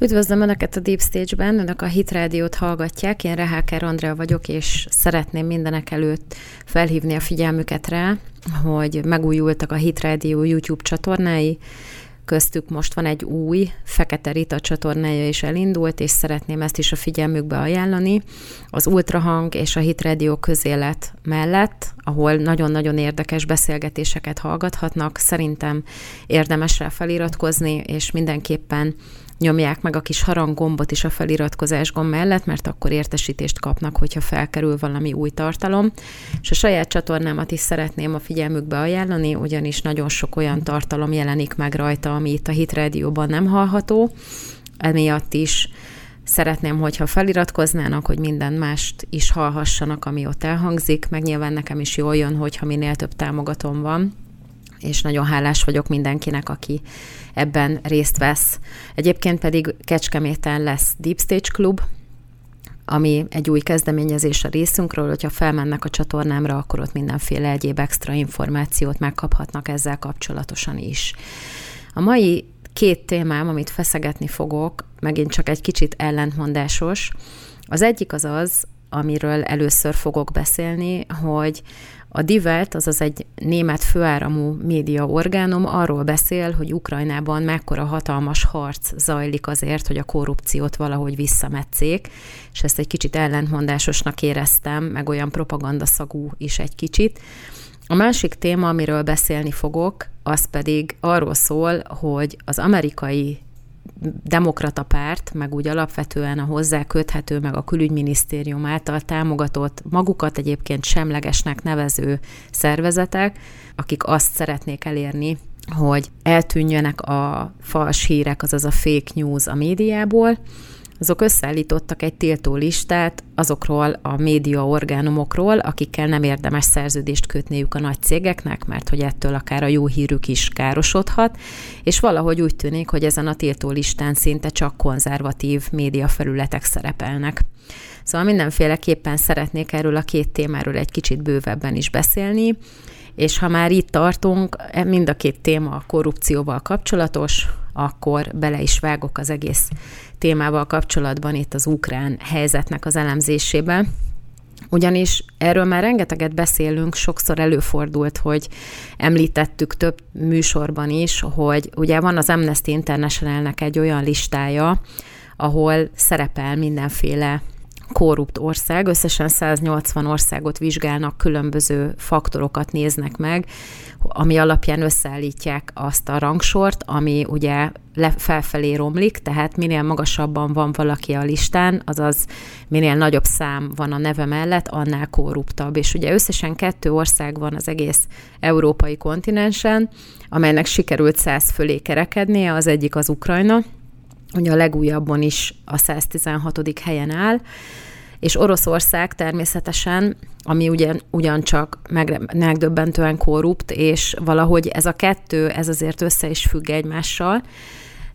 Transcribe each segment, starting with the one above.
Üdvözlöm Önöket a Deep Stage-ben, Önök a Hit Rádiót hallgatják, én Reháker Andrea vagyok, és szeretném mindenek előtt felhívni a figyelmüket rá, hogy megújultak a Hit Rádió YouTube csatornái, köztük most van egy új, Fekete Rita csatornája is elindult, és szeretném ezt is a figyelmükbe ajánlani. Az Ultrahang és a Hit Radio közélet mellett, ahol nagyon-nagyon érdekes beszélgetéseket hallgathatnak, szerintem érdemes rá feliratkozni, és mindenképpen nyomják meg a kis haranggombot is a feliratkozás gomb mellett, mert akkor értesítést kapnak, hogyha felkerül valami új tartalom. És a saját csatornámat is szeretném a figyelmükbe ajánlani, ugyanis nagyon sok olyan tartalom jelenik meg rajta, ami itt a Hit Radio-ban nem hallható. Emiatt is szeretném, hogyha feliratkoznának, hogy minden mást is hallhassanak, ami ott elhangzik, meg nyilván nekem is jól jön, hogyha minél több támogatom van, és nagyon hálás vagyok mindenkinek, aki ebben részt vesz. Egyébként pedig Kecskeméten lesz Deep Stage Club, ami egy új kezdeményezés a részünkről, hogyha felmennek a csatornámra, akkor ott mindenféle egyéb extra információt megkaphatnak ezzel kapcsolatosan is. A mai két témám, amit feszegetni fogok, megint csak egy kicsit ellentmondásos. Az egyik az az, amiről először fogok beszélni, hogy a Divelt, azaz egy német főáramú média orgánum arról beszél, hogy Ukrajnában mekkora hatalmas harc zajlik azért, hogy a korrupciót valahogy visszametszék, és ezt egy kicsit ellentmondásosnak éreztem, meg olyan propagandaszagú is egy kicsit. A másik téma, amiről beszélni fogok, az pedig arról szól, hogy az amerikai demokrata párt, meg úgy alapvetően a hozzá köthető, meg a külügyminisztérium által támogatott, magukat egyébként semlegesnek nevező szervezetek, akik azt szeretnék elérni, hogy eltűnjenek a fals hírek, azaz a fake news a médiából, azok összeállítottak egy tiltó listát azokról a média orgánumokról, akikkel nem érdemes szerződést kötniük a nagy cégeknek, mert hogy ettől akár a jó hírük is károsodhat, és valahogy úgy tűnik, hogy ezen a tiltó listán szinte csak konzervatív médiafelületek szerepelnek. Szóval mindenféleképpen szeretnék erről a két témáról egy kicsit bővebben is beszélni, és ha már itt tartunk, mind a két téma a korrupcióval kapcsolatos, akkor bele is vágok az egész témával kapcsolatban itt az ukrán helyzetnek az elemzésébe. Ugyanis erről már rengeteget beszélünk, sokszor előfordult, hogy említettük több műsorban is, hogy ugye van az Amnesty Internationalnek egy olyan listája, ahol szerepel mindenféle korrupt ország, összesen 180 országot vizsgálnak, különböző faktorokat néznek meg, ami alapján összeállítják azt a rangsort, ami ugye le, felfelé romlik, tehát minél magasabban van valaki a listán, azaz minél nagyobb szám van a neve mellett, annál korruptabb. És ugye összesen kettő ország van az egész európai kontinensen, amelynek sikerült száz fölé kerekednie, az egyik az Ukrajna, ugye a legújabban is a 116. helyen áll, és Oroszország természetesen, ami ugyan, ugyancsak meg, megdöbbentően korrupt, és valahogy ez a kettő, ez azért össze is függ egymással,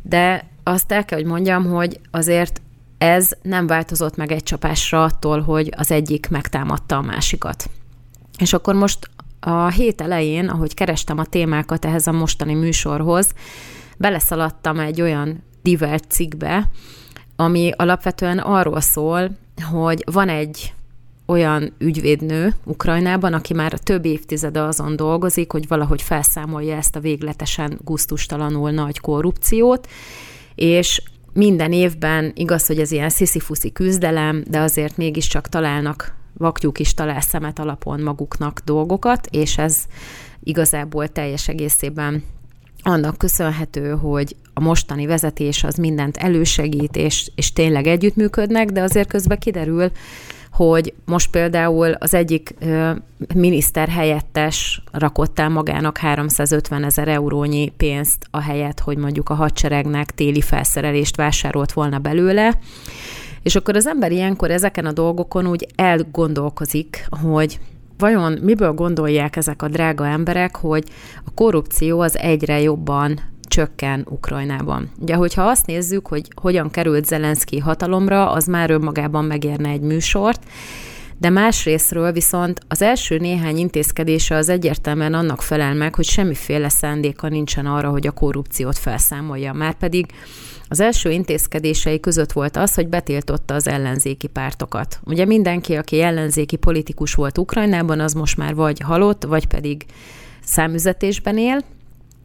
de azt el kell, hogy mondjam, hogy azért ez nem változott meg egy csapásra attól, hogy az egyik megtámadta a másikat. És akkor most a hét elején, ahogy kerestem a témákat ehhez a mostani műsorhoz, beleszaladtam egy olyan divert cikkbe, ami alapvetően arról szól, hogy van egy olyan ügyvédnő Ukrajnában, aki már több évtizede azon dolgozik, hogy valahogy felszámolja ezt a végletesen guztustalanul nagy korrupciót, és minden évben igaz, hogy ez ilyen sziszifuszi küzdelem, de azért mégiscsak találnak, vakjuk is talál szemet alapon maguknak dolgokat, és ez igazából teljes egészében annak köszönhető, hogy a mostani vezetés az mindent elősegít, és, és tényleg együttműködnek, de azért közben kiderül, hogy most például az egyik ö, miniszter helyettes rakott el magának 350 ezer eurónyi pénzt a helyet, hogy mondjuk a hadseregnek téli felszerelést vásárolt volna belőle, és akkor az ember ilyenkor ezeken a dolgokon úgy elgondolkozik, hogy vajon miből gondolják ezek a drága emberek, hogy a korrupció az egyre jobban csökken Ukrajnában. Ugye, hogyha azt nézzük, hogy hogyan került Zelenszky hatalomra, az már önmagában megérne egy műsort, de másrésztről viszont az első néhány intézkedése az egyértelműen annak felel meg, hogy semmiféle szándéka nincsen arra, hogy a korrupciót felszámolja. Márpedig az első intézkedései között volt az, hogy betiltotta az ellenzéki pártokat. Ugye mindenki, aki ellenzéki politikus volt Ukrajnában, az most már vagy halott, vagy pedig számüzetésben él,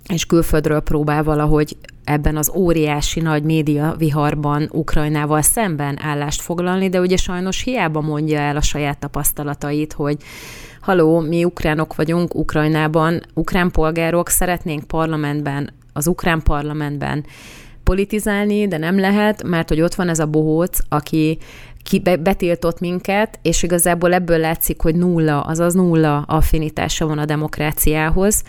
és külföldről próbál valahogy ebben az óriási nagy média viharban Ukrajnával szemben állást foglalni, de ugye sajnos hiába mondja el a saját tapasztalatait, hogy haló, mi ukránok vagyunk Ukrajnában, ukrán polgárok, szeretnénk parlamentben, az ukrán parlamentben politizálni, de nem lehet, mert hogy ott van ez a bohóc, aki ki betiltott minket, és igazából ebből látszik, hogy nulla, azaz nulla affinitása van a demokráciához.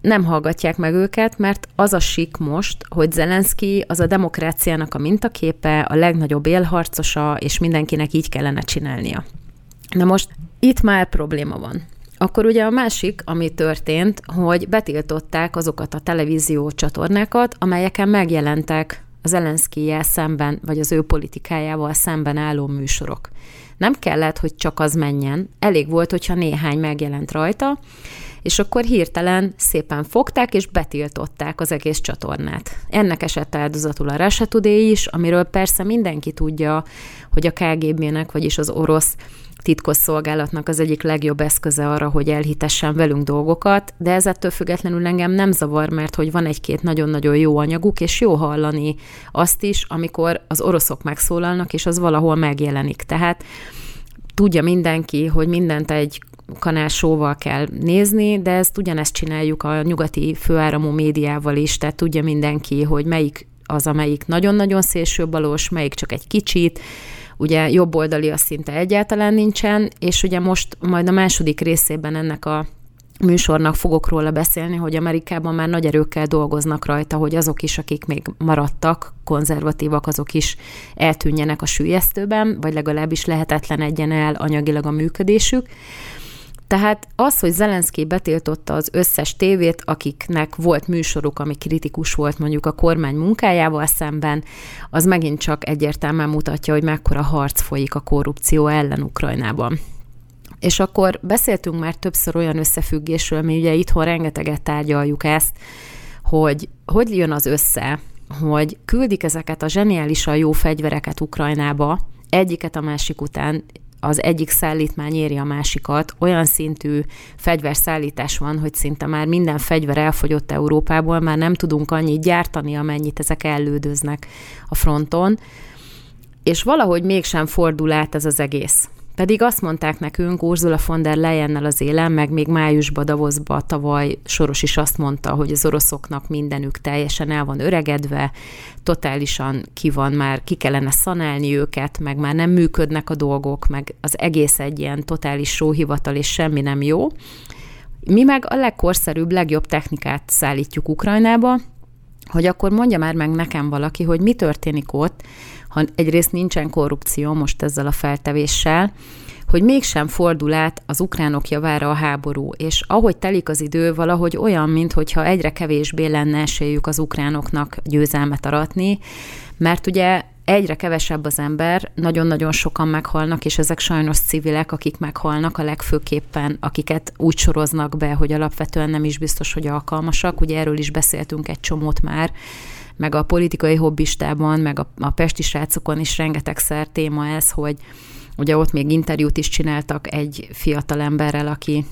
Nem hallgatják meg őket, mert az a sik most, hogy Zelenszky az a demokráciának a mintaképe, a legnagyobb élharcosa, és mindenkinek így kellene csinálnia. Na most itt már probléma van. Akkor ugye a másik, ami történt, hogy betiltották azokat a televízió csatornákat, amelyeken megjelentek az Zelenszkijel szemben, vagy az ő politikájával szemben álló műsorok. Nem kellett, hogy csak az menjen, elég volt, hogyha néhány megjelent rajta, és akkor hirtelen szépen fogták és betiltották az egész csatornát. Ennek esett áldozatul a Russia Today is, amiről persze mindenki tudja, hogy a KGB-nek, vagyis az orosz titkosszolgálatnak az egyik legjobb eszköze arra, hogy elhitessen velünk dolgokat, de ez ettől függetlenül engem nem zavar, mert hogy van egy-két nagyon-nagyon jó anyaguk, és jó hallani azt is, amikor az oroszok megszólalnak, és az valahol megjelenik. Tehát tudja mindenki, hogy mindent egy kanálsóval kell nézni, de ezt ugyanezt csináljuk a nyugati főáramú médiával is, tehát tudja mindenki, hogy melyik az, amelyik nagyon-nagyon szélsőbalos, melyik csak egy kicsit, ugye jobboldali az szinte egyáltalán nincsen, és ugye most majd a második részében ennek a műsornak fogok róla beszélni, hogy Amerikában már nagy erőkkel dolgoznak rajta, hogy azok is, akik még maradtak, konzervatívak, azok is eltűnjenek a sűjesztőben, vagy legalábbis lehetetlen egyen el anyagilag a működésük. Tehát az, hogy Zelenszky betiltotta az összes tévét, akiknek volt műsoruk, ami kritikus volt mondjuk a kormány munkájával szemben, az megint csak egyértelműen mutatja, hogy mekkora harc folyik a korrupció ellen Ukrajnában. És akkor beszéltünk már többször olyan összefüggésről, mi ugye itthon rengeteget tárgyaljuk ezt, hogy hogy jön az össze, hogy küldik ezeket a zseniálisan jó fegyvereket Ukrajnába, egyiket a másik után, az egyik szállítmány éri a másikat, olyan szintű fegyverszállítás van, hogy szinte már minden fegyver elfogyott Európából, már nem tudunk annyit gyártani, amennyit ezek ellődöznek a fronton, és valahogy mégsem fordul át ez az egész. Pedig azt mondták nekünk Ursula von der Leyennel az élen, meg még májusban Davosba tavaly Soros is azt mondta, hogy az oroszoknak mindenük teljesen el van öregedve, totálisan ki van már, ki kellene szanálni őket, meg már nem működnek a dolgok, meg az egész egy ilyen totális sóhivatal, és semmi nem jó. Mi meg a legkorszerűbb, legjobb technikát szállítjuk Ukrajnába, hogy akkor mondja már meg nekem valaki, hogy mi történik ott, ha egyrészt nincsen korrupció most ezzel a feltevéssel, hogy mégsem fordul át az ukránok javára a háború, és ahogy telik az idő, valahogy olyan, mintha egyre kevésbé lenne esélyük az ukránoknak győzelmet aratni, mert ugye egyre kevesebb az ember, nagyon-nagyon sokan meghalnak, és ezek sajnos civilek, akik meghalnak a legfőképpen, akiket úgy soroznak be, hogy alapvetően nem is biztos, hogy alkalmasak. Ugye erről is beszéltünk egy csomót már, meg a politikai hobbistában, meg a, a pesti srácokon is rengetegszer téma ez, hogy ugye ott még interjút is csináltak egy fiatal emberrel, aki,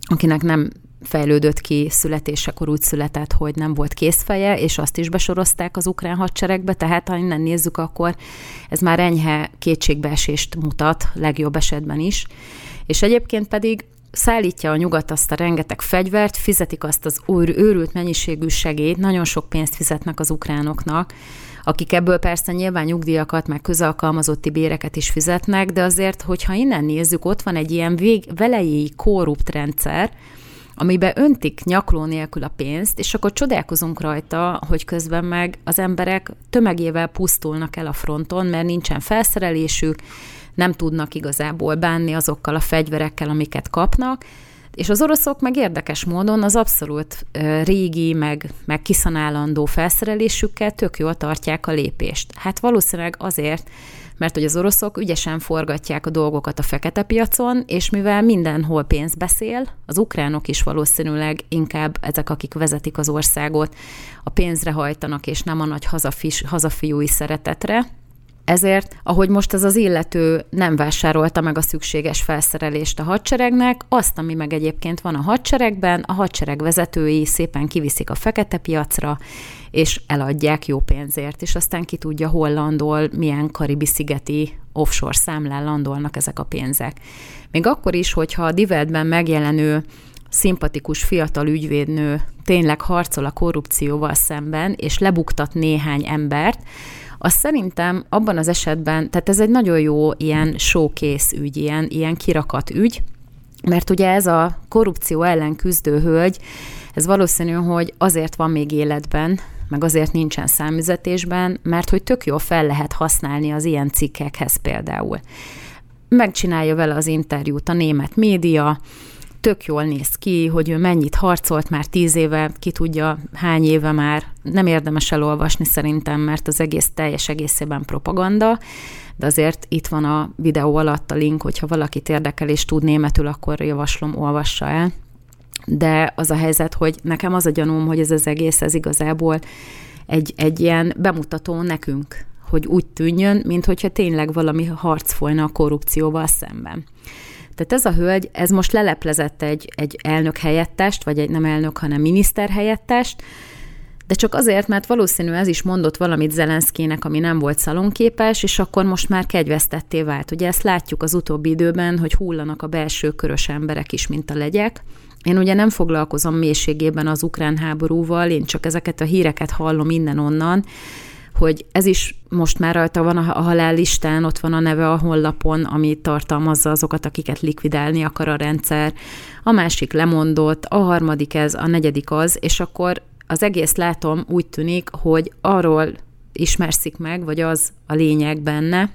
akinek nem fejlődött ki születésekor úgy született, hogy nem volt készfeje, és azt is besorozták az ukrán hadseregbe, tehát ha innen nézzük, akkor ez már enyhe kétségbeesést mutat, legjobb esetben is. És egyébként pedig szállítja a nyugat azt a rengeteg fegyvert, fizetik azt az őrült mennyiségű segélyt, nagyon sok pénzt fizetnek az ukránoknak, akik ebből persze nyilván nyugdíjakat, meg közalkalmazotti béreket is fizetnek, de azért, hogyha innen nézzük, ott van egy ilyen vég, velejéi korrupt rendszer, amiben öntik nyakló nélkül a pénzt, és akkor csodálkozunk rajta, hogy közben meg az emberek tömegével pusztulnak el a fronton, mert nincsen felszerelésük, nem tudnak igazából bánni azokkal a fegyverekkel, amiket kapnak, és az oroszok meg érdekes módon az abszolút régi, meg, meg kiszanálandó felszerelésükkel tök jól tartják a lépést. Hát valószínűleg azért, mert hogy az oroszok ügyesen forgatják a dolgokat a fekete piacon, és mivel mindenhol pénz beszél, az ukránok is valószínűleg inkább ezek, akik vezetik az országot, a pénzre hajtanak, és nem a nagy hazafis, hazafiúi szeretetre, ezért, ahogy most ez az illető nem vásárolta meg a szükséges felszerelést a hadseregnek, azt, ami meg egyébként van a hadseregben, a hadsereg vezetői szépen kiviszik a fekete piacra, és eladják jó pénzért, és aztán ki tudja, hol landol, milyen karibi-szigeti offshore számlán landolnak ezek a pénzek. Még akkor is, hogyha a divetben megjelenő szimpatikus fiatal ügyvédnő tényleg harcol a korrupcióval szemben, és lebuktat néhány embert, az szerintem abban az esetben, tehát ez egy nagyon jó ilyen showcase ügy, ilyen, ilyen kirakat ügy, mert ugye ez a korrupció ellen küzdő hölgy, ez valószínű, hogy azért van még életben, meg azért nincsen számüzetésben, mert hogy tök jól fel lehet használni az ilyen cikkekhez például. Megcsinálja vele az interjút a német média, tök jól néz ki, hogy ő mennyit harcolt már tíz éve, ki tudja hány éve már. Nem érdemes elolvasni szerintem, mert az egész teljes egészében propaganda, de azért itt van a videó alatt a link, hogyha valakit érdekel és tud németül, akkor javaslom, olvassa el. De az a helyzet, hogy nekem az a gyanúm, hogy ez az egész, ez igazából egy, egy ilyen bemutató nekünk, hogy úgy tűnjön, mint hogyha tényleg valami harc folyna a korrupcióval szemben. Tehát ez a hölgy, ez most leleplezett egy, egy elnök helyettest, vagy egy nem elnök, hanem miniszter helyettest, de csak azért, mert valószínű ez is mondott valamit Zelenszkének, ami nem volt szalonképes, és akkor most már kegyvesztetté vált. Ugye ezt látjuk az utóbbi időben, hogy hullanak a belső körös emberek is, mint a legyek. Én ugye nem foglalkozom mélységében az ukrán háborúval, én csak ezeket a híreket hallom innen-onnan, hogy ez is most már rajta van a halállistán, ott van a neve a honlapon, ami tartalmazza azokat, akiket likvidálni akar a rendszer. A másik lemondott, a harmadik ez, a negyedik az, és akkor az egész látom úgy tűnik, hogy arról ismerszik meg, vagy az a lényeg benne,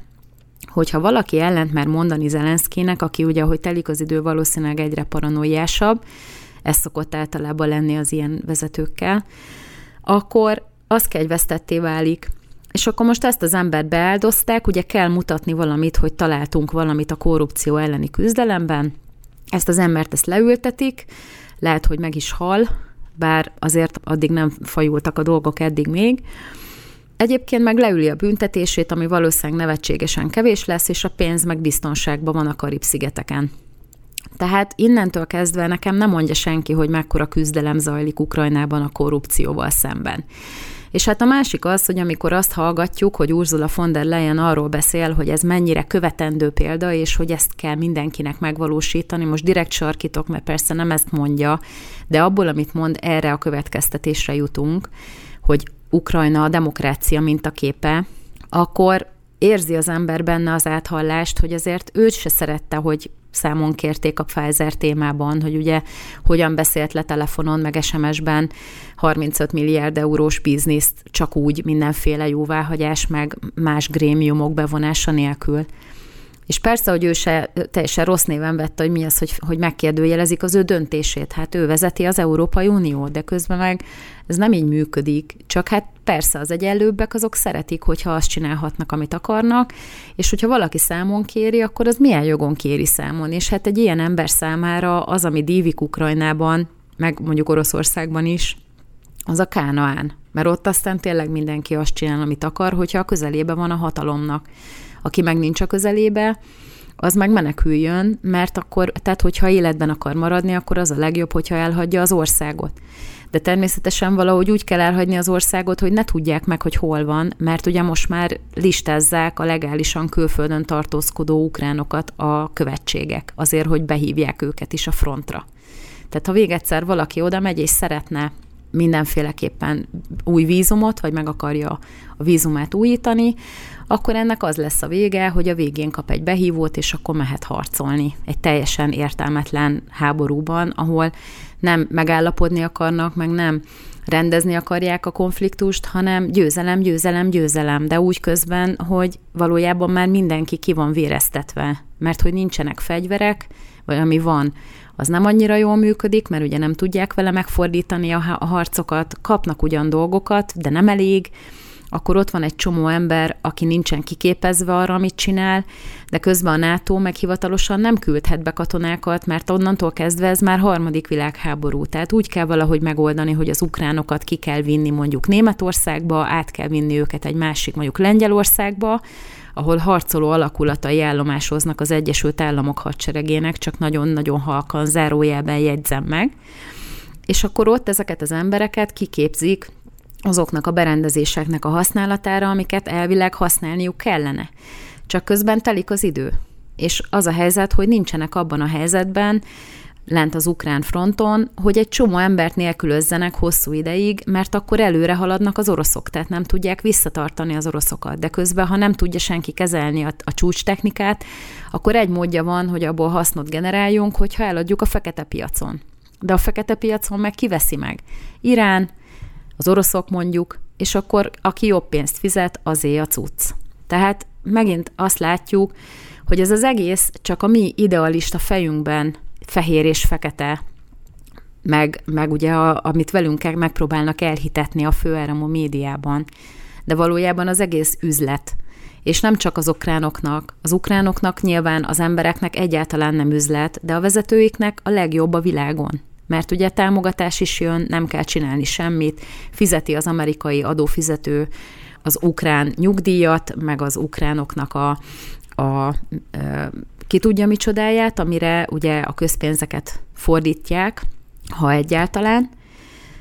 hogyha valaki ellent már mondani Zelenszkinek, aki ugye, ahogy telik az idő, valószínűleg egyre paranoiásabb, ez szokott általában lenni az ilyen vezetőkkel, akkor az kegyvesztetté válik. És akkor most ezt az embert beáldozták, ugye kell mutatni valamit, hogy találtunk valamit a korrupció elleni küzdelemben. Ezt az embert ezt leültetik, lehet, hogy meg is hal, bár azért addig nem fajultak a dolgok eddig még. Egyébként meg leüli a büntetését, ami valószínűleg nevetségesen kevés lesz, és a pénz meg biztonságban van a Karib-szigeteken. Tehát innentől kezdve nekem nem mondja senki, hogy mekkora küzdelem zajlik Ukrajnában a korrupcióval szemben. És hát a másik az, hogy amikor azt hallgatjuk, hogy Ursula von der Leyen arról beszél, hogy ez mennyire követendő példa, és hogy ezt kell mindenkinek megvalósítani, most direkt sarkítok, mert persze nem ezt mondja, de abból, amit mond, erre a következtetésre jutunk, hogy Ukrajna a demokrácia mintaképe, akkor érzi az ember benne az áthallást, hogy azért őt se szerette, hogy számon kérték a Pfizer témában, hogy ugye hogyan beszélt le telefonon, meg SMS-ben 35 milliárd eurós bizniszt csak úgy mindenféle jóváhagyás, meg más grémiumok bevonása nélkül. És persze, hogy ő se teljesen rossz néven vette, hogy mi az, hogy, hogy megkérdőjelezik az ő döntését. Hát ő vezeti az Európai Unió, de közben meg ez nem így működik. Csak hát persze az egyenlőbbek azok szeretik, hogyha azt csinálhatnak, amit akarnak, és hogyha valaki számon kéri, akkor az milyen jogon kéri számon. És hát egy ilyen ember számára az, ami dívik Ukrajnában, meg mondjuk Oroszországban is, az a Kánaán. Mert ott aztán tényleg mindenki azt csinál, amit akar, hogyha a közelébe van a hatalomnak aki meg nincs a közelébe, az meg meneküljön, mert akkor, tehát hogyha életben akar maradni, akkor az a legjobb, hogyha elhagyja az országot. De természetesen valahogy úgy kell elhagyni az országot, hogy ne tudják meg, hogy hol van, mert ugye most már listázzák a legálisan külföldön tartózkodó ukránokat a követségek, azért, hogy behívják őket is a frontra. Tehát ha végedszer valaki oda megy és szeretne mindenféleképpen új vízumot, vagy meg akarja a vízumát újítani, akkor ennek az lesz a vége, hogy a végén kap egy behívót, és akkor mehet harcolni egy teljesen értelmetlen háborúban, ahol nem megállapodni akarnak, meg nem rendezni akarják a konfliktust, hanem győzelem, győzelem, győzelem, de úgy közben, hogy valójában már mindenki ki van véreztetve, mert hogy nincsenek fegyverek, vagy ami van, az nem annyira jól működik, mert ugye nem tudják vele megfordítani a harcokat, kapnak ugyan dolgokat, de nem elég, akkor ott van egy csomó ember, aki nincsen kiképezve arra, amit csinál, de közben a NATO meghivatalosan nem küldhet be katonákat, mert onnantól kezdve ez már harmadik világháború. Tehát úgy kell valahogy megoldani, hogy az ukránokat ki kell vinni mondjuk Németországba, át kell vinni őket egy másik mondjuk Lengyelországba, ahol harcoló alakulatai állomásoznak az Egyesült Államok hadseregének, csak nagyon-nagyon halkan zárójelben jegyzem meg. És akkor ott ezeket az embereket kiképzik azoknak a berendezéseknek a használatára, amiket elvileg használniuk kellene. Csak közben telik az idő. És az a helyzet, hogy nincsenek abban a helyzetben, lent az ukrán fronton, hogy egy csomó embert nélkülözzenek hosszú ideig, mert akkor előre haladnak az oroszok, tehát nem tudják visszatartani az oroszokat. De közben, ha nem tudja senki kezelni a, a csúcs technikát, akkor egy módja van, hogy abból hasznot generáljunk, hogyha eladjuk a fekete piacon. De a fekete piacon meg kiveszi meg? Irán, az oroszok mondjuk, és akkor aki jobb pénzt fizet, azé a cucc. Tehát megint azt látjuk, hogy ez az egész csak a mi idealista fejünkben fehér és fekete, meg, meg ugye a, amit velünk megpróbálnak elhitetni a főáramú médiában. De valójában az egész üzlet. És nem csak az ukránoknak. Az ukránoknak nyilván az embereknek egyáltalán nem üzlet, de a vezetőiknek a legjobb a világon. Mert ugye támogatás is jön, nem kell csinálni semmit, fizeti az amerikai adófizető az ukrán nyugdíjat, meg az ukránoknak a, a, ki tudja micsodáját, amire ugye a közpénzeket fordítják, ha egyáltalán,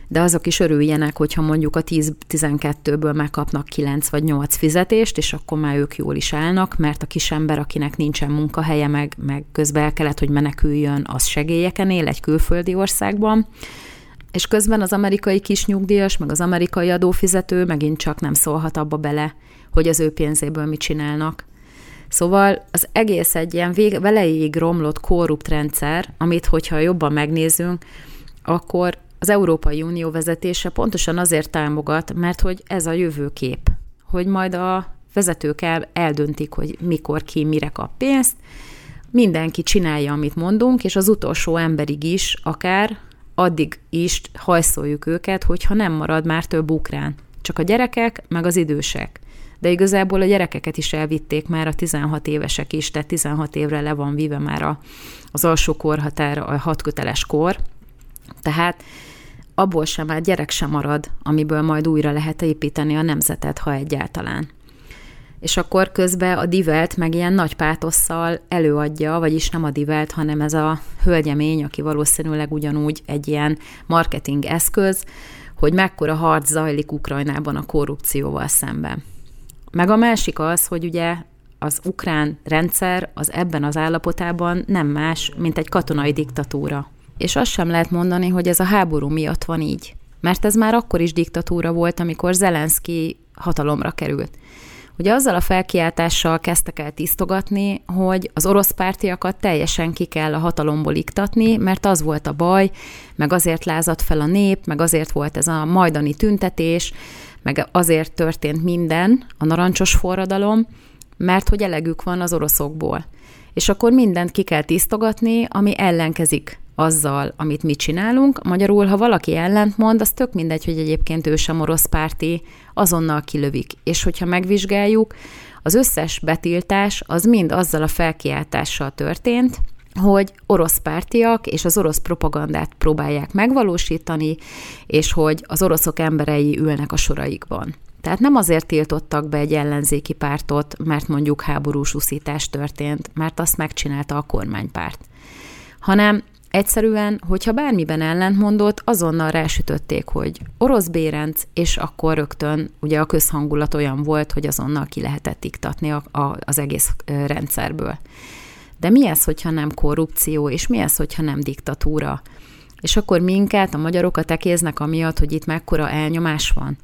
de azok is örüljenek, hogyha mondjuk a 10-12-ből megkapnak 9 vagy 8 fizetést, és akkor már ők jól is állnak, mert a kis ember, akinek nincsen munkahelye, meg, meg közben el kellett, hogy meneküljön, az segélyeken él egy külföldi országban, és közben az amerikai kis nyugdíjas, meg az amerikai adófizető megint csak nem szólhat abba bele, hogy az ő pénzéből mit csinálnak. Szóval az egész egy ilyen vég, veleig romlott korrupt rendszer, amit hogyha jobban megnézünk, akkor az Európai Unió vezetése pontosan azért támogat, mert hogy ez a jövőkép, hogy majd a vezetők el, eldöntik, hogy mikor ki mire kap pénzt, mindenki csinálja, amit mondunk, és az utolsó emberig is, akár addig is hajszoljuk őket, hogyha nem marad már több ukrán. Csak a gyerekek, meg az idősek. De igazából a gyerekeket is elvitték már a 16 évesek is, tehát 16 évre le van víve már a, az alsó korhatár, a hatköteles kor, tehát abból sem már gyerek sem marad, amiből majd újra lehet építeni a nemzetet, ha egyáltalán. És akkor közben a divelt meg ilyen nagy pátosszal előadja, vagyis nem a divelt, hanem ez a hölgyemény, aki valószínűleg ugyanúgy egy ilyen marketing eszköz, hogy mekkora harc zajlik Ukrajnában a korrupcióval szemben. Meg a másik az, hogy ugye az ukrán rendszer az ebben az állapotában nem más, mint egy katonai diktatúra. És azt sem lehet mondani, hogy ez a háború miatt van így. Mert ez már akkor is diktatúra volt, amikor Zelenszky hatalomra került. Ugye azzal a felkiáltással kezdtek el tisztogatni, hogy az orosz pártiakat teljesen ki kell a hatalomból iktatni, mert az volt a baj, meg azért lázadt fel a nép, meg azért volt ez a majdani tüntetés, meg azért történt minden, a narancsos forradalom, mert hogy elegük van az oroszokból. És akkor mindent ki kell tisztogatni, ami ellenkezik azzal, amit mi csinálunk. Magyarul, ha valaki ellent mond, az tök mindegy, hogy egyébként ő sem orosz párti, azonnal kilövik. És hogyha megvizsgáljuk, az összes betiltás az mind azzal a felkiáltással történt, hogy orosz pártiak és az orosz propagandát próbálják megvalósítani, és hogy az oroszok emberei ülnek a soraikban. Tehát nem azért tiltottak be egy ellenzéki pártot, mert mondjuk háborús uszítás történt, mert azt megcsinálta a kormánypárt, hanem egyszerűen, hogyha bármiben ellentmondott, azonnal rásütötték, hogy orosz bérenc, és akkor rögtön ugye a közhangulat olyan volt, hogy azonnal ki lehetett iktatni a, a, az egész rendszerből. De mi ez, hogyha nem korrupció, és mi ez, hogyha nem diktatúra? És akkor minket, a magyarokat ekéznek amiatt, hogy itt mekkora elnyomás van?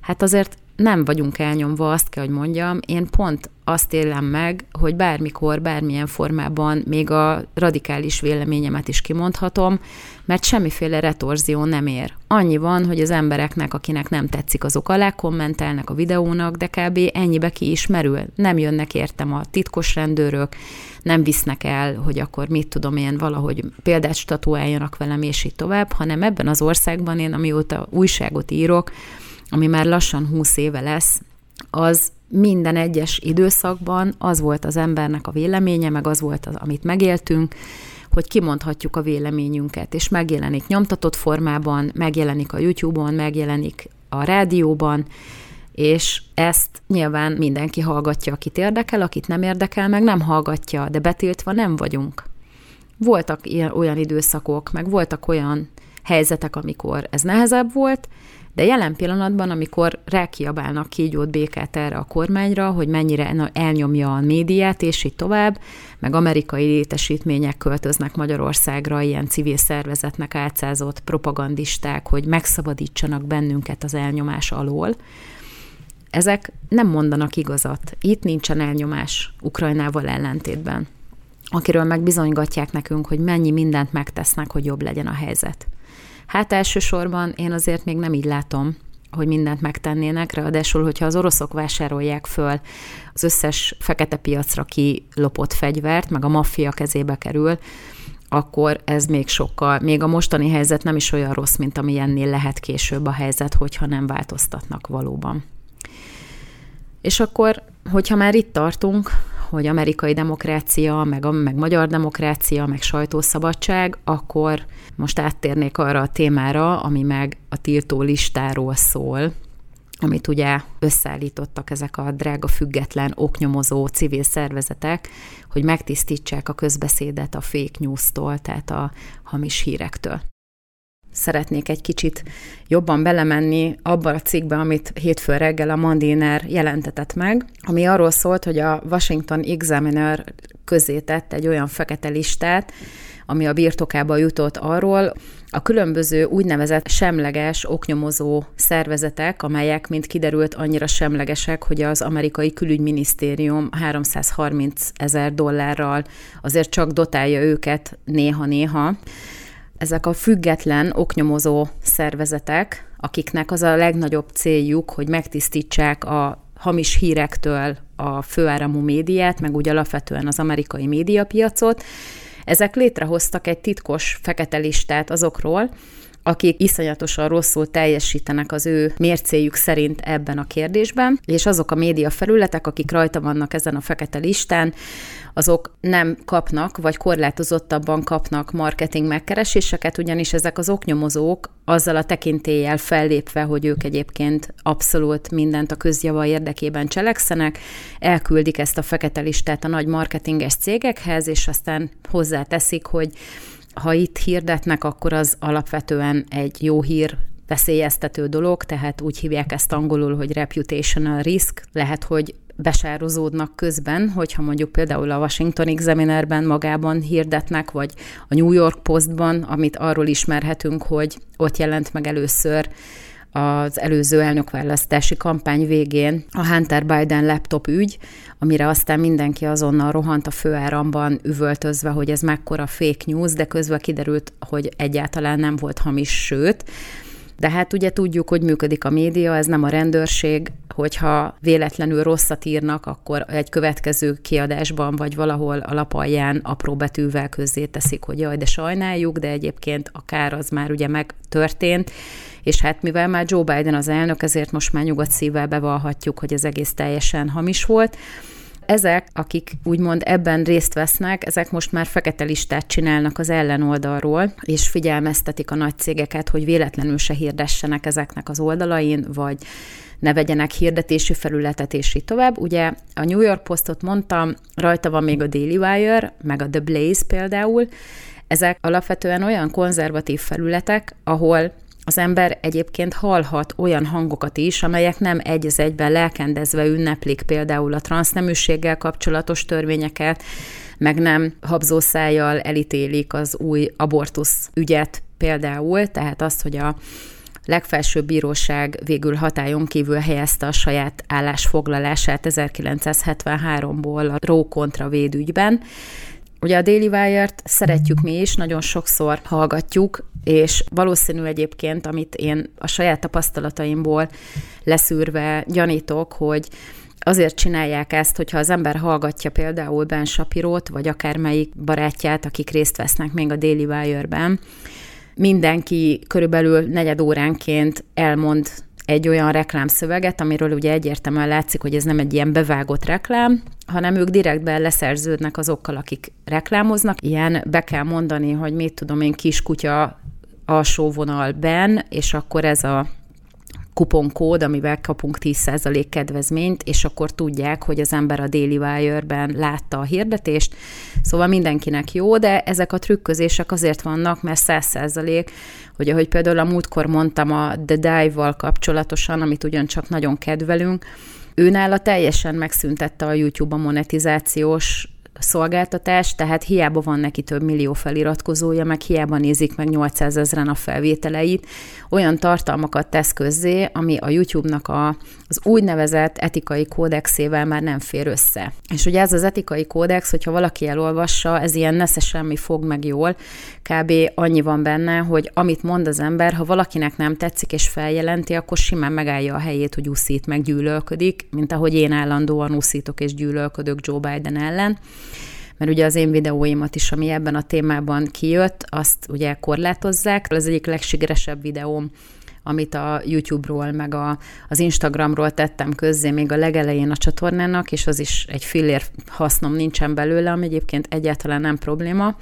Hát azért nem vagyunk elnyomva, azt kell, hogy mondjam. Én pont azt élem meg, hogy bármikor, bármilyen formában még a radikális véleményemet is kimondhatom, mert semmiféle retorzió nem ér. Annyi van, hogy az embereknek, akinek nem tetszik, azok alá kommentelnek a videónak, de kb. ennyibe ki is merül. Nem jönnek értem a titkos rendőrök, nem visznek el, hogy akkor mit tudom én, valahogy példát statuáljanak velem, és így tovább, hanem ebben az országban én, amióta újságot írok, ami már lassan 20 éve lesz, az minden egyes időszakban az volt az embernek a véleménye, meg az volt az, amit megéltünk, hogy kimondhatjuk a véleményünket, és megjelenik nyomtatott formában, megjelenik a YouTube-on, megjelenik a rádióban, és ezt nyilván mindenki hallgatja, akit érdekel, akit nem érdekel, meg nem hallgatja, de betiltva nem vagyunk. Voltak ilyen, olyan időszakok, meg voltak olyan helyzetek, amikor ez nehezebb volt, de jelen pillanatban, amikor rákiabálnak kígyót békát erre a kormányra, hogy mennyire elnyomja a médiát, és így tovább, meg amerikai létesítmények költöznek Magyarországra, ilyen civil szervezetnek átszázott propagandisták, hogy megszabadítsanak bennünket az elnyomás alól, ezek nem mondanak igazat. Itt nincsen elnyomás Ukrajnával ellentétben, akiről megbizonygatják nekünk, hogy mennyi mindent megtesznek, hogy jobb legyen a helyzet. Hát elsősorban én azért még nem így látom, hogy mindent megtennének, ráadásul, hogyha az oroszok vásárolják föl az összes fekete piacra kilopott fegyvert, meg a maffia kezébe kerül, akkor ez még sokkal, még a mostani helyzet nem is olyan rossz, mint amilyennél lehet később a helyzet, hogyha nem változtatnak valóban. És akkor, hogyha már itt tartunk, hogy amerikai demokrácia, meg, a, meg magyar demokrácia, meg sajtószabadság, akkor most áttérnék arra a témára, ami meg a tiltó listáról szól, amit ugye összeállítottak ezek a drága független oknyomozó civil szervezetek, hogy megtisztítsák a közbeszédet a fake news-tól, tehát a hamis hírektől szeretnék egy kicsit jobban belemenni abba a cikkbe, amit hétfő reggel a Mandiner jelentetett meg, ami arról szólt, hogy a Washington Examiner közé tett egy olyan fekete listát, ami a birtokába jutott arról, a különböző úgynevezett semleges oknyomozó szervezetek, amelyek, mint kiderült, annyira semlegesek, hogy az amerikai külügyminisztérium 330 ezer dollárral azért csak dotálja őket néha-néha ezek a független oknyomozó szervezetek, akiknek az a legnagyobb céljuk, hogy megtisztítsák a hamis hírektől a főáramú médiát, meg úgy alapvetően az amerikai médiapiacot, ezek létrehoztak egy titkos fekete listát azokról, akik iszonyatosan rosszul teljesítenek az ő mércéjük szerint ebben a kérdésben, és azok a média felületek, akik rajta vannak ezen a fekete listán, azok nem kapnak, vagy korlátozottabban kapnak marketing megkereséseket, ugyanis ezek az oknyomozók azzal a tekintéllyel fellépve, hogy ők egyébként abszolút mindent a közjava érdekében cselekszenek, elküldik ezt a fekete listát a nagy marketinges cégekhez, és aztán hozzáteszik, hogy ha itt hirdetnek, akkor az alapvetően egy jó hír veszélyeztető dolog, tehát úgy hívják ezt angolul, hogy reputational risk. Lehet, hogy besározódnak közben, hogyha mondjuk például a Washington Examinerben magában hirdetnek, vagy a New York Postban, amit arról ismerhetünk, hogy ott jelent meg először az előző elnökválasztási kampány végén a Hunter Biden laptop ügy, amire aztán mindenki azonnal rohant a főáramban üvöltözve, hogy ez mekkora fake news, de közben kiderült, hogy egyáltalán nem volt hamis, sőt, de hát ugye tudjuk, hogy működik a média, ez nem a rendőrség, hogyha véletlenül rosszat írnak, akkor egy következő kiadásban, vagy valahol a lapalján apró betűvel közzé teszik, hogy jaj, de sajnáljuk, de egyébként a kár az már ugye megtörtént, és hát mivel már Joe Biden az elnök, ezért most már nyugodt szívvel bevallhatjuk, hogy ez egész teljesen hamis volt. Ezek, akik úgymond ebben részt vesznek, ezek most már fekete listát csinálnak az ellenoldalról, és figyelmeztetik a nagy cégeket, hogy véletlenül se hirdessenek ezeknek az oldalain, vagy ne vegyenek hirdetési felületet, és így tovább. Ugye a New York Postot mondtam, rajta van még a Daily Wire, meg a The Blaze például, ezek alapvetően olyan konzervatív felületek, ahol az ember egyébként hallhat olyan hangokat is, amelyek nem egy az egyben lelkendezve ünneplik például a transzneműséggel kapcsolatos törvényeket, meg nem habzószájjal elítélik az új abortusz ügyet például, tehát azt, hogy a legfelsőbb bíróság végül hatályon kívül helyezte a saját állásfoglalását 1973-ból a Roe kontra védügyben, Ugye a Daily Wire-t szeretjük mi is, nagyon sokszor hallgatjuk, és valószínű egyébként, amit én a saját tapasztalataimból leszűrve gyanítok, hogy azért csinálják ezt, hogyha az ember hallgatja például Ben Shapirót, vagy akármelyik barátját, akik részt vesznek még a Daily Wire-ben, mindenki körülbelül negyed óránként elmond egy olyan reklámszöveget, amiről ugye egyértelműen látszik, hogy ez nem egy ilyen bevágott reklám, hanem ők direktben leszerződnek azokkal, akik reklámoznak. Ilyen be kell mondani, hogy mit tudom én, kiskutya alsó vonalben, és akkor ez a kuponkód, amivel kapunk 10% kedvezményt, és akkor tudják, hogy az ember a Daily Wire-ben látta a hirdetést. Szóval mindenkinek jó, de ezek a trükközések azért vannak, mert 100% hogy ahogy például a múltkor mondtam a The Dive-val kapcsolatosan, amit ugyancsak nagyon kedvelünk, őnála teljesen megszüntette a YouTube a monetizációs szolgáltatás, tehát hiába van neki több millió feliratkozója, meg hiába nézik meg 800 ezeren a felvételeit, olyan tartalmakat tesz közzé, ami a YouTube-nak a, az úgynevezett etikai kódexével már nem fér össze. És ugye ez az etikai kódex, hogyha valaki elolvassa, ez ilyen nesze semmi fog meg jól, kb. annyi van benne, hogy amit mond az ember, ha valakinek nem tetszik és feljelenti, akkor simán megállja a helyét, hogy úszít, meg gyűlölködik, mint ahogy én állandóan úszítok és gyűlölködök Joe Biden ellen mert ugye az én videóimat is, ami ebben a témában kijött, azt ugye korlátozzák. Ez egyik legsikeresebb videóm, amit a YouTube-ról, meg a, az Instagramról tettem közzé még a legelején a csatornának, és az is egy fillér hasznom nincsen belőle, ami egyébként egyáltalán nem probléma.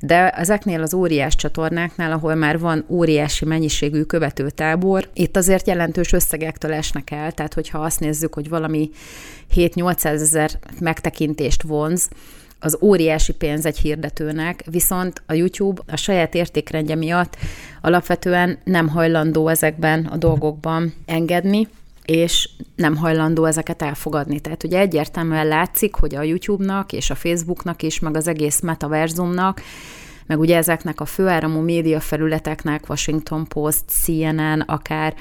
De ezeknél az óriás csatornáknál, ahol már van óriási mennyiségű követőtábor, itt azért jelentős összegektől esnek el, tehát hogyha azt nézzük, hogy valami 7-800 ezer megtekintést vonz, az óriási pénz egy hirdetőnek, viszont a YouTube a saját értékrendje miatt alapvetően nem hajlandó ezekben a dolgokban engedni, és nem hajlandó ezeket elfogadni. Tehát ugye egyértelműen látszik, hogy a YouTube-nak és a Facebooknak is, meg az egész metaverzumnak meg ugye ezeknek a főáramú média felületeknek, Washington Post, CNN akár,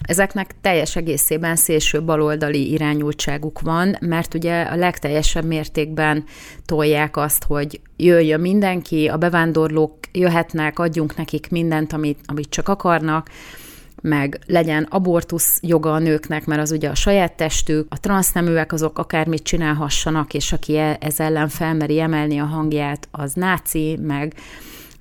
ezeknek teljes egészében szélső baloldali irányultságuk van, mert ugye a legteljesebb mértékben tolják azt, hogy jöjjön mindenki, a bevándorlók jöhetnek, adjunk nekik mindent, amit, amit csak akarnak, meg legyen abortusz joga a nőknek, mert az ugye a saját testük, a transzneműek azok akármit csinálhassanak, és aki e, ez ellen felmeri emelni a hangját, az náci, meg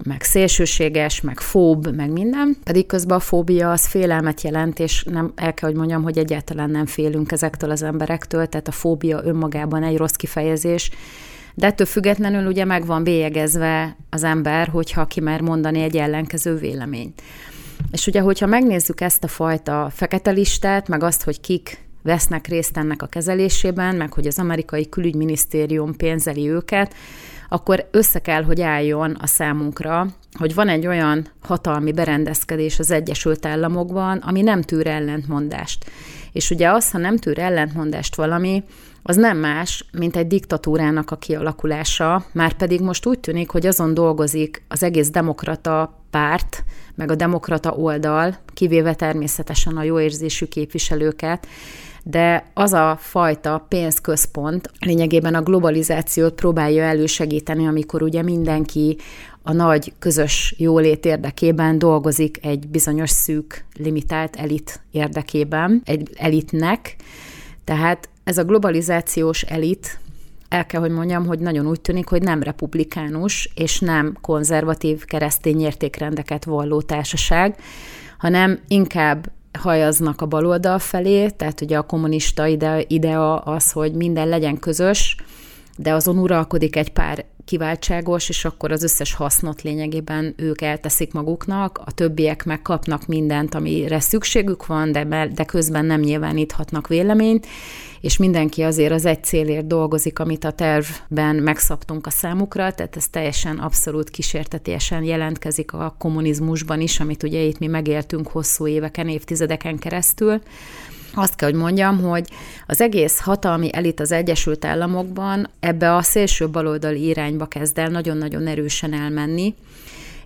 meg szélsőséges, meg fób, meg minden, pedig közben a fóbia az félelmet jelent, és nem, el kell, hogy mondjam, hogy egyáltalán nem félünk ezektől az emberektől, tehát a fóbia önmagában egy rossz kifejezés, de ettől függetlenül ugye meg van bélyegezve az ember, hogyha kimer mondani egy ellenkező véleményt. És ugye, hogyha megnézzük ezt a fajta fekete listát, meg azt, hogy kik vesznek részt ennek a kezelésében, meg hogy az amerikai külügyminisztérium pénzeli őket, akkor össze kell, hogy álljon a számunkra, hogy van egy olyan hatalmi berendezkedés az Egyesült Államokban, ami nem tűr ellentmondást. És ugye az, ha nem tűr ellentmondást valami, az nem más, mint egy diktatúrának a kialakulása, már pedig most úgy tűnik, hogy azon dolgozik az egész demokrata párt, meg a demokrata oldal, kivéve természetesen a jóérzésű képviselőket, de az a fajta pénzközpont lényegében a globalizációt próbálja elősegíteni, amikor ugye mindenki a nagy közös jólét érdekében dolgozik egy bizonyos szűk, limitált elit érdekében, egy elitnek. Tehát ez a globalizációs elit, el kell, hogy mondjam, hogy nagyon úgy tűnik, hogy nem republikánus és nem konzervatív keresztény értékrendeket valló társaság, hanem inkább hajaznak a baloldal felé, tehát ugye a kommunista ide, idea az, hogy minden legyen közös, de azon uralkodik egy pár kiváltságos, és akkor az összes hasznot lényegében ők elteszik maguknak, a többiek megkapnak mindent, amire szükségük van, de, de közben nem nyilváníthatnak véleményt, és mindenki azért az egy célért dolgozik, amit a tervben megszabtunk a számukra, tehát ez teljesen abszolút kísértetésen jelentkezik a kommunizmusban is, amit ugye itt mi megéltünk hosszú éveken, évtizedeken keresztül. Azt kell, hogy mondjam, hogy az egész hatalmi elit az Egyesült Államokban ebbe a szélső baloldali irányba kezd el nagyon-nagyon erősen elmenni,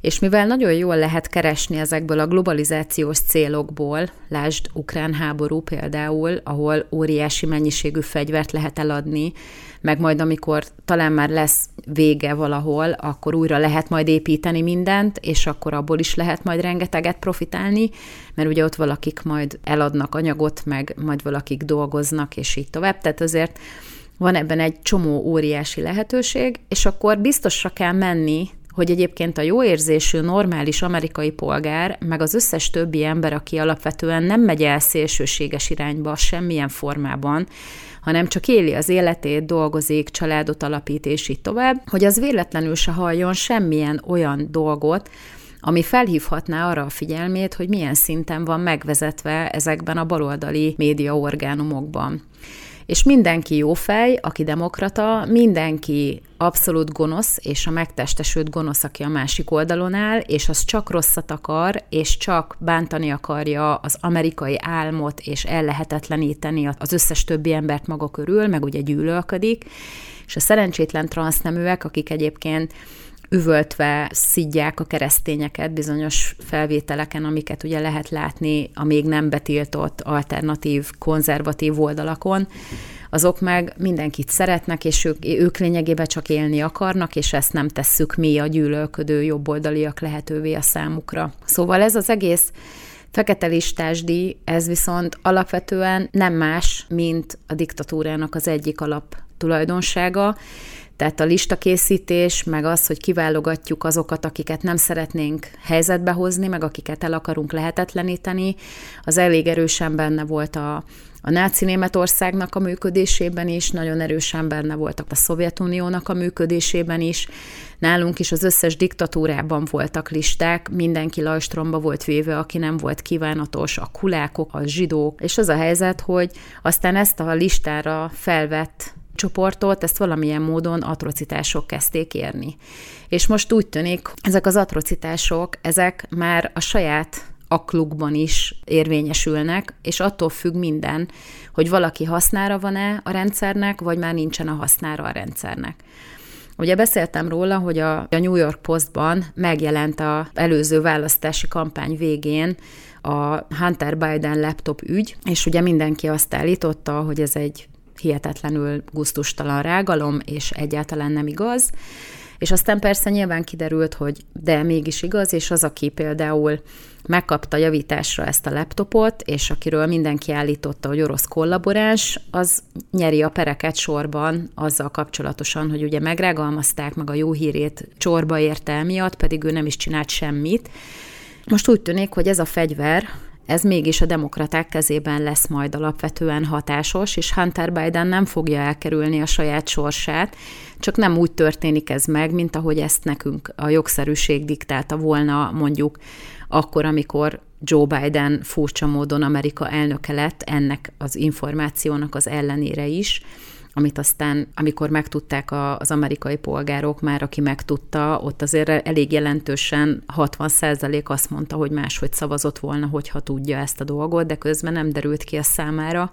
és mivel nagyon jól lehet keresni ezekből a globalizációs célokból, lásd ukrán háború például, ahol óriási mennyiségű fegyvert lehet eladni, meg majd amikor talán már lesz vége valahol, akkor újra lehet majd építeni mindent, és akkor abból is lehet majd rengeteget profitálni, mert ugye ott valakik majd eladnak anyagot, meg majd valakik dolgoznak, és így tovább. Tehát azért van ebben egy csomó óriási lehetőség, és akkor biztosra kell menni hogy egyébként a jó érzésű, normális amerikai polgár, meg az összes többi ember, aki alapvetően nem megy el szélsőséges irányba semmilyen formában, hanem csak éli az életét, dolgozik, családot alapít, és így tovább, hogy az véletlenül se halljon semmilyen olyan dolgot, ami felhívhatná arra a figyelmét, hogy milyen szinten van megvezetve ezekben a baloldali médiaorgánumokban és mindenki jó fej, aki demokrata, mindenki abszolút gonosz, és a megtestesült gonosz, aki a másik oldalon áll, és az csak rosszat akar, és csak bántani akarja az amerikai álmot, és ellehetetleníteni az összes többi embert maga körül, meg ugye gyűlölködik, és a szerencsétlen transzneműek, akik egyébként üvöltve szidják a keresztényeket bizonyos felvételeken, amiket ugye lehet látni a még nem betiltott alternatív, konzervatív oldalakon, azok meg mindenkit szeretnek, és ők, ők lényegében csak élni akarnak, és ezt nem tesszük mi a gyűlölködő jobboldaliak lehetővé a számukra. Szóval ez az egész fekete listásdi, ez viszont alapvetően nem más, mint a diktatúrának az egyik alap tulajdonsága, tehát a listakészítés, meg az, hogy kiválogatjuk azokat, akiket nem szeretnénk helyzetbe hozni, meg akiket el akarunk lehetetleníteni, az elég erősen benne volt a, a náci Németországnak a működésében is, nagyon erősen benne voltak a Szovjetuniónak a működésében is. Nálunk is az összes diktatúrában voltak listák, mindenki lajstromba volt véve, aki nem volt kívánatos, a kulákok, a zsidók, és az a helyzet, hogy aztán ezt a listára felvett csoportot, ezt valamilyen módon atrocitások kezdték érni. És most úgy tűnik, ezek az atrocitások, ezek már a saját aklukban is érvényesülnek, és attól függ minden, hogy valaki hasznára van-e a rendszernek, vagy már nincsen a hasznára a rendszernek. Ugye beszéltem róla, hogy a, a New York Postban megjelent a előző választási kampány végén a Hunter Biden laptop ügy, és ugye mindenki azt állította, hogy ez egy hihetetlenül guztustalan rágalom, és egyáltalán nem igaz. És aztán persze nyilván kiderült, hogy de mégis igaz, és az, aki például megkapta javításra ezt a laptopot, és akiről mindenki állította, hogy orosz kollaboráns, az nyeri a pereket sorban azzal kapcsolatosan, hogy ugye megrágalmazták, meg a jó hírét csorba érte miatt, pedig ő nem is csinált semmit. Most úgy tűnik, hogy ez a fegyver, ez mégis a demokraták kezében lesz majd alapvetően hatásos, és Hunter Biden nem fogja elkerülni a saját sorsát, csak nem úgy történik ez meg, mint ahogy ezt nekünk a jogszerűség diktálta volna mondjuk akkor, amikor Joe Biden furcsa módon Amerika elnöke lett ennek az információnak az ellenére is amit aztán, amikor megtudták az amerikai polgárok, már aki megtudta, ott azért elég jelentősen 60% azt mondta, hogy máshogy szavazott volna, hogyha tudja ezt a dolgot, de közben nem derült ki a számára,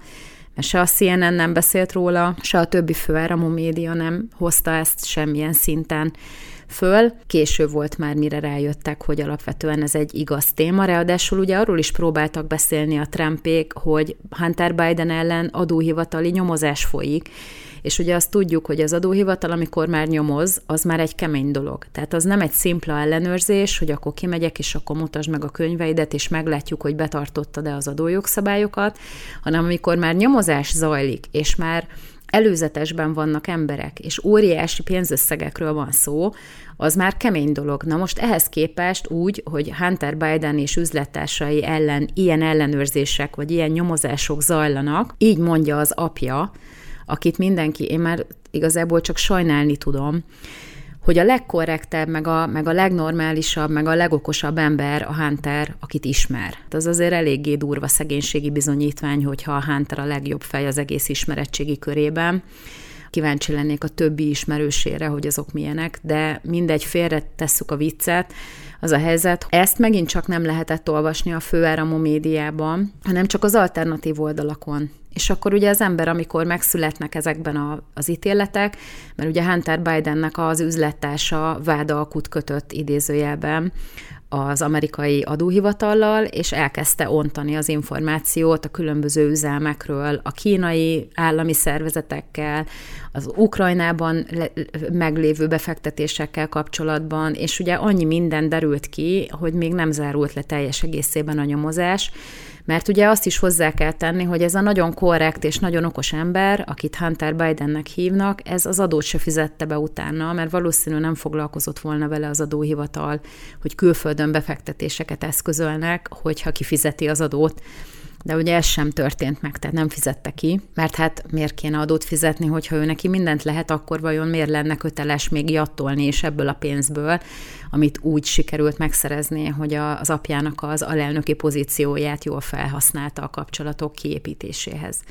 mert se a CNN nem beszélt róla, se a többi főáramú média nem hozta ezt semmilyen szinten föl. Késő volt már, mire rájöttek, hogy alapvetően ez egy igaz téma. Ráadásul ugye arról is próbáltak beszélni a Trumpék, hogy Hunter Biden ellen adóhivatali nyomozás folyik, és ugye azt tudjuk, hogy az adóhivatal, amikor már nyomoz, az már egy kemény dolog. Tehát az nem egy szimpla ellenőrzés, hogy akkor kimegyek, és akkor mutasd meg a könyveidet, és meglátjuk, hogy betartottad-e az adójogszabályokat, hanem amikor már nyomozás zajlik, és már előzetesben vannak emberek, és óriási pénzösszegekről van szó, az már kemény dolog. Na most ehhez képest úgy, hogy Hunter Biden és üzlettársai ellen ilyen ellenőrzések vagy ilyen nyomozások zajlanak, így mondja az apja, akit mindenki, én már igazából csak sajnálni tudom, hogy a legkorrektebb, meg a, meg a legnormálisabb, meg a legokosabb ember a Hunter, akit ismer. Az azért eléggé durva szegénységi bizonyítvány, hogyha a Hunter a legjobb fej az egész ismeretségi körében. Kíváncsi lennék a többi ismerősére, hogy azok milyenek, de mindegy, félre tesszük a viccet. Az a helyzet, ezt megint csak nem lehetett olvasni a főáramú médiában, hanem csak az alternatív oldalakon. És akkor ugye az ember, amikor megszületnek ezekben a, az ítéletek, mert ugye Hunter Bidennek az üzlettársa vádalkut kötött idézőjelben az amerikai adóhivatallal, és elkezdte ontani az információt a különböző üzelmekről, a kínai állami szervezetekkel, az Ukrajnában meglévő befektetésekkel kapcsolatban, és ugye annyi minden derült ki, hogy még nem zárult le teljes egészében a nyomozás, Mert ugye azt is hozzá kell tenni, hogy ez a nagyon korrekt és nagyon okos ember, akit Hunter Bidennek hívnak, ez az adót se fizette be utána, mert valószínűleg nem foglalkozott volna vele az adóhivatal, hogy külföldön befektetéseket eszközölnek, hogyha kifizeti az adót de ugye ez sem történt meg, tehát nem fizette ki, mert hát miért kéne adót fizetni, hogyha ő neki mindent lehet, akkor vajon miért lenne köteles még jattolni, és ebből a pénzből, amit úgy sikerült megszerezni, hogy az apjának az alelnöki pozícióját jól felhasználta a kapcsolatok kiépítéséhez.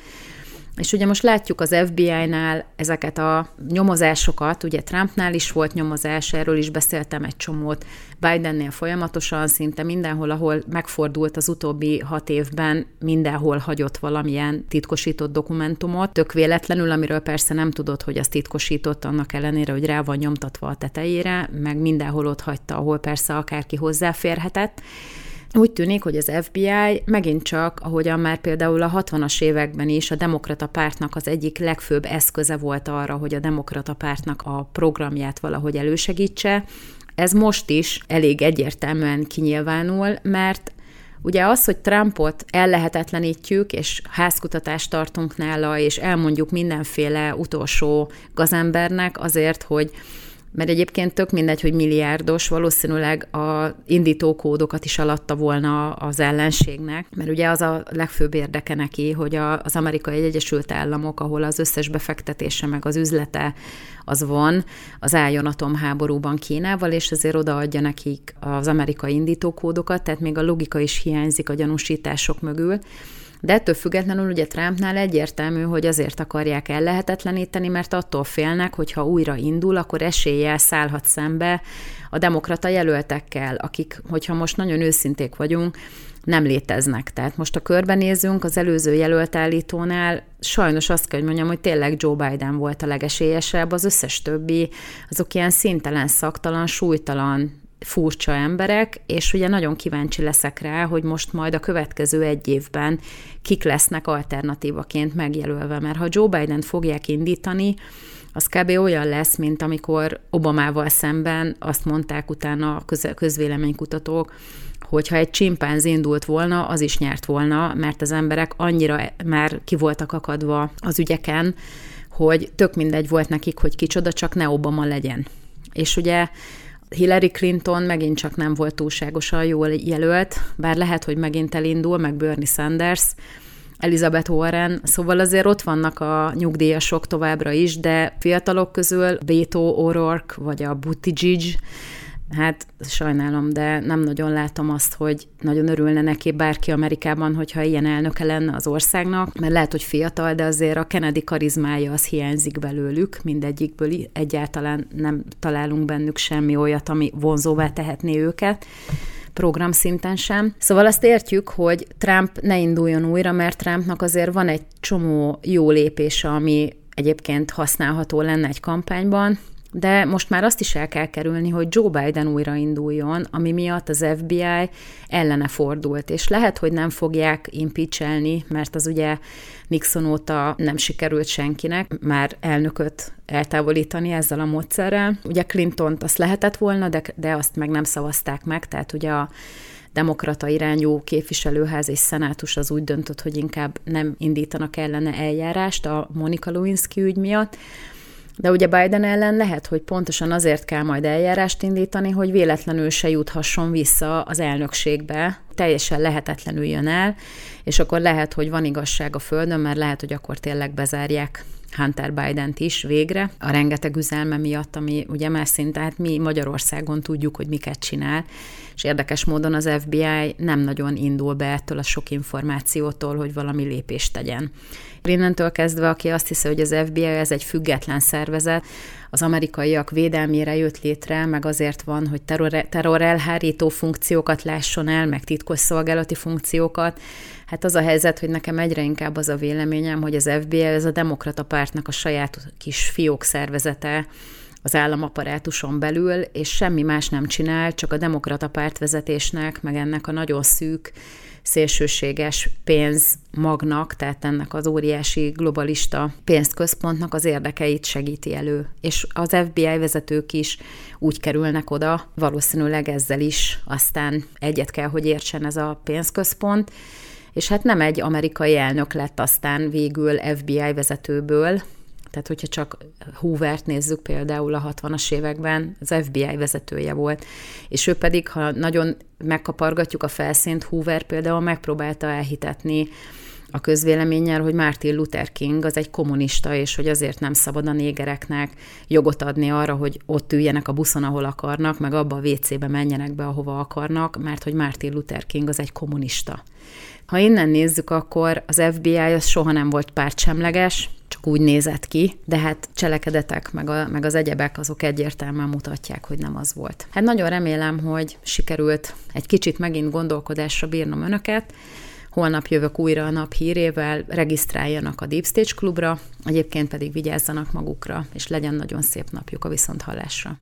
És ugye most látjuk az FBI-nál ezeket a nyomozásokat, ugye Trumpnál is volt nyomozás, erről is beszéltem egy csomót, Bidennél folyamatosan, szinte mindenhol, ahol megfordult az utóbbi hat évben, mindenhol hagyott valamilyen titkosított dokumentumot, tök véletlenül, amiről persze nem tudod, hogy az titkosított, annak ellenére, hogy rá van nyomtatva a tetejére, meg mindenhol ott hagyta, ahol persze akárki hozzáférhetett, úgy tűnik, hogy az FBI megint csak, ahogyan már például a 60-as években is a demokrata pártnak az egyik legfőbb eszköze volt arra, hogy a demokrata pártnak a programját valahogy elősegítse, ez most is elég egyértelműen kinyilvánul, mert Ugye az, hogy Trumpot ellehetetlenítjük, és házkutatást tartunk nála, és elmondjuk mindenféle utolsó gazembernek azért, hogy mert egyébként tök mindegy, hogy milliárdos, valószínűleg a indítókódokat is alatta volna az ellenségnek, mert ugye az a legfőbb érdeke neki, hogy a, az Amerikai Egyesült Államok, ahol az összes befektetése meg az üzlete az van, az álljon atomháborúban Kínával, és ezért odaadja nekik az amerikai indítókódokat, tehát még a logika is hiányzik a gyanúsítások mögül. De ettől függetlenül ugye Trumpnál egyértelmű, hogy azért akarják ellehetetleníteni, mert attól félnek, hogy ha újra indul, akkor eséllyel szállhat szembe a demokrata jelöltekkel, akik, hogyha most nagyon őszinték vagyunk, nem léteznek. Tehát most a körbenézünk, az előző jelöltállítónál sajnos azt kell, hogy mondjam, hogy tényleg Joe Biden volt a legesélyesebb, az összes többi, azok ilyen szintelen, szaktalan, súlytalan furcsa emberek, és ugye nagyon kíváncsi leszek rá, hogy most majd a következő egy évben kik lesznek alternatívaként megjelölve, mert ha Joe Biden fogják indítani, az kb. olyan lesz, mint amikor Obamával szemben azt mondták utána a közvéleménykutatók, hogyha egy csimpánz indult volna, az is nyert volna, mert az emberek annyira már ki voltak akadva az ügyeken, hogy tök mindegy volt nekik, hogy kicsoda, csak ne Obama legyen. És ugye Hillary Clinton megint csak nem volt túlságosan jól jelölt, bár lehet, hogy megint elindul, meg Bernie Sanders, Elizabeth Warren, szóval azért ott vannak a nyugdíjasok továbbra is, de fiatalok közül Beto O'Rourke vagy a Buttigieg, Hát sajnálom, de nem nagyon látom azt, hogy nagyon örülne neki bárki Amerikában, hogyha ilyen elnöke lenne az országnak, mert lehet, hogy fiatal, de azért a Kennedy karizmája az hiányzik belőlük, mindegyikből egyáltalán nem találunk bennük semmi olyat, ami vonzóvá tehetné őket program szinten sem. Szóval azt értjük, hogy Trump ne induljon újra, mert Trumpnak azért van egy csomó jó lépése, ami egyébként használható lenne egy kampányban, de most már azt is el kell kerülni, hogy Joe Biden újrainduljon, ami miatt az FBI ellene fordult, és lehet, hogy nem fogják impeachelni, mert az ugye Nixon óta nem sikerült senkinek már elnököt eltávolítani ezzel a módszerrel. Ugye Clinton-t azt lehetett volna, de, de azt meg nem szavazták meg, tehát ugye a demokrata irányú képviselőház és szenátus az úgy döntött, hogy inkább nem indítanak ellene eljárást a Monika Lewinsky ügy miatt, de ugye Biden ellen lehet, hogy pontosan azért kell majd eljárást indítani, hogy véletlenül se juthasson vissza az elnökségbe, teljesen lehetetlenül jön el, és akkor lehet, hogy van igazság a Földön, mert lehet, hogy akkor tényleg bezárják Hunter Biden-t is végre, a rengeteg üzelme miatt, ami ugye már szinte, hát mi Magyarországon tudjuk, hogy miket csinál, és érdekes módon az FBI nem nagyon indul be ettől a sok információtól, hogy valami lépést tegyen. Innentől kezdve, aki azt hiszi, hogy az FBI ez egy független szervezet, az amerikaiak védelmére jött létre, meg azért van, hogy terror, terror elhárító funkciókat lásson el, meg titkosszolgálati funkciókat. Hát az a helyzet, hogy nekem egyre inkább az a véleményem, hogy az FBI ez a demokrata pártnak a saját kis fiók szervezete, az államaparátuson belül, és semmi más nem csinál, csak a demokrata pártvezetésnek, meg ennek a nagyon szűk szélsőséges pénzmagnak, tehát ennek az óriási globalista pénzközpontnak az érdekeit segíti elő. És az FBI vezetők is úgy kerülnek oda, valószínűleg ezzel is aztán egyet kell, hogy értsen ez a pénzközpont, és hát nem egy amerikai elnök lett aztán végül FBI vezetőből, tehát, hogyha csak Hoovert nézzük például a 60-as években, az FBI vezetője volt, és ő pedig, ha nagyon megkapargatjuk a felszínt, Hoover például megpróbálta elhitetni a közvéleménnyel, hogy Martin Luther King az egy kommunista, és hogy azért nem szabad a négereknek jogot adni arra, hogy ott üljenek a buszon, ahol akarnak, meg abba a WC-be menjenek be, ahova akarnak, mert hogy Martin Luther King az egy kommunista. Ha innen nézzük, akkor az FBI az soha nem volt pártsemleges, úgy nézett ki, de hát cselekedetek, meg, a, meg az egyebek azok egyértelműen mutatják, hogy nem az volt. Hát nagyon remélem, hogy sikerült egy kicsit megint gondolkodásra bírnom önöket, Holnap jövök újra a nap hírével, regisztráljanak a Deep Stage klubra, egyébként pedig vigyázzanak magukra, és legyen nagyon szép napjuk a viszonthallásra.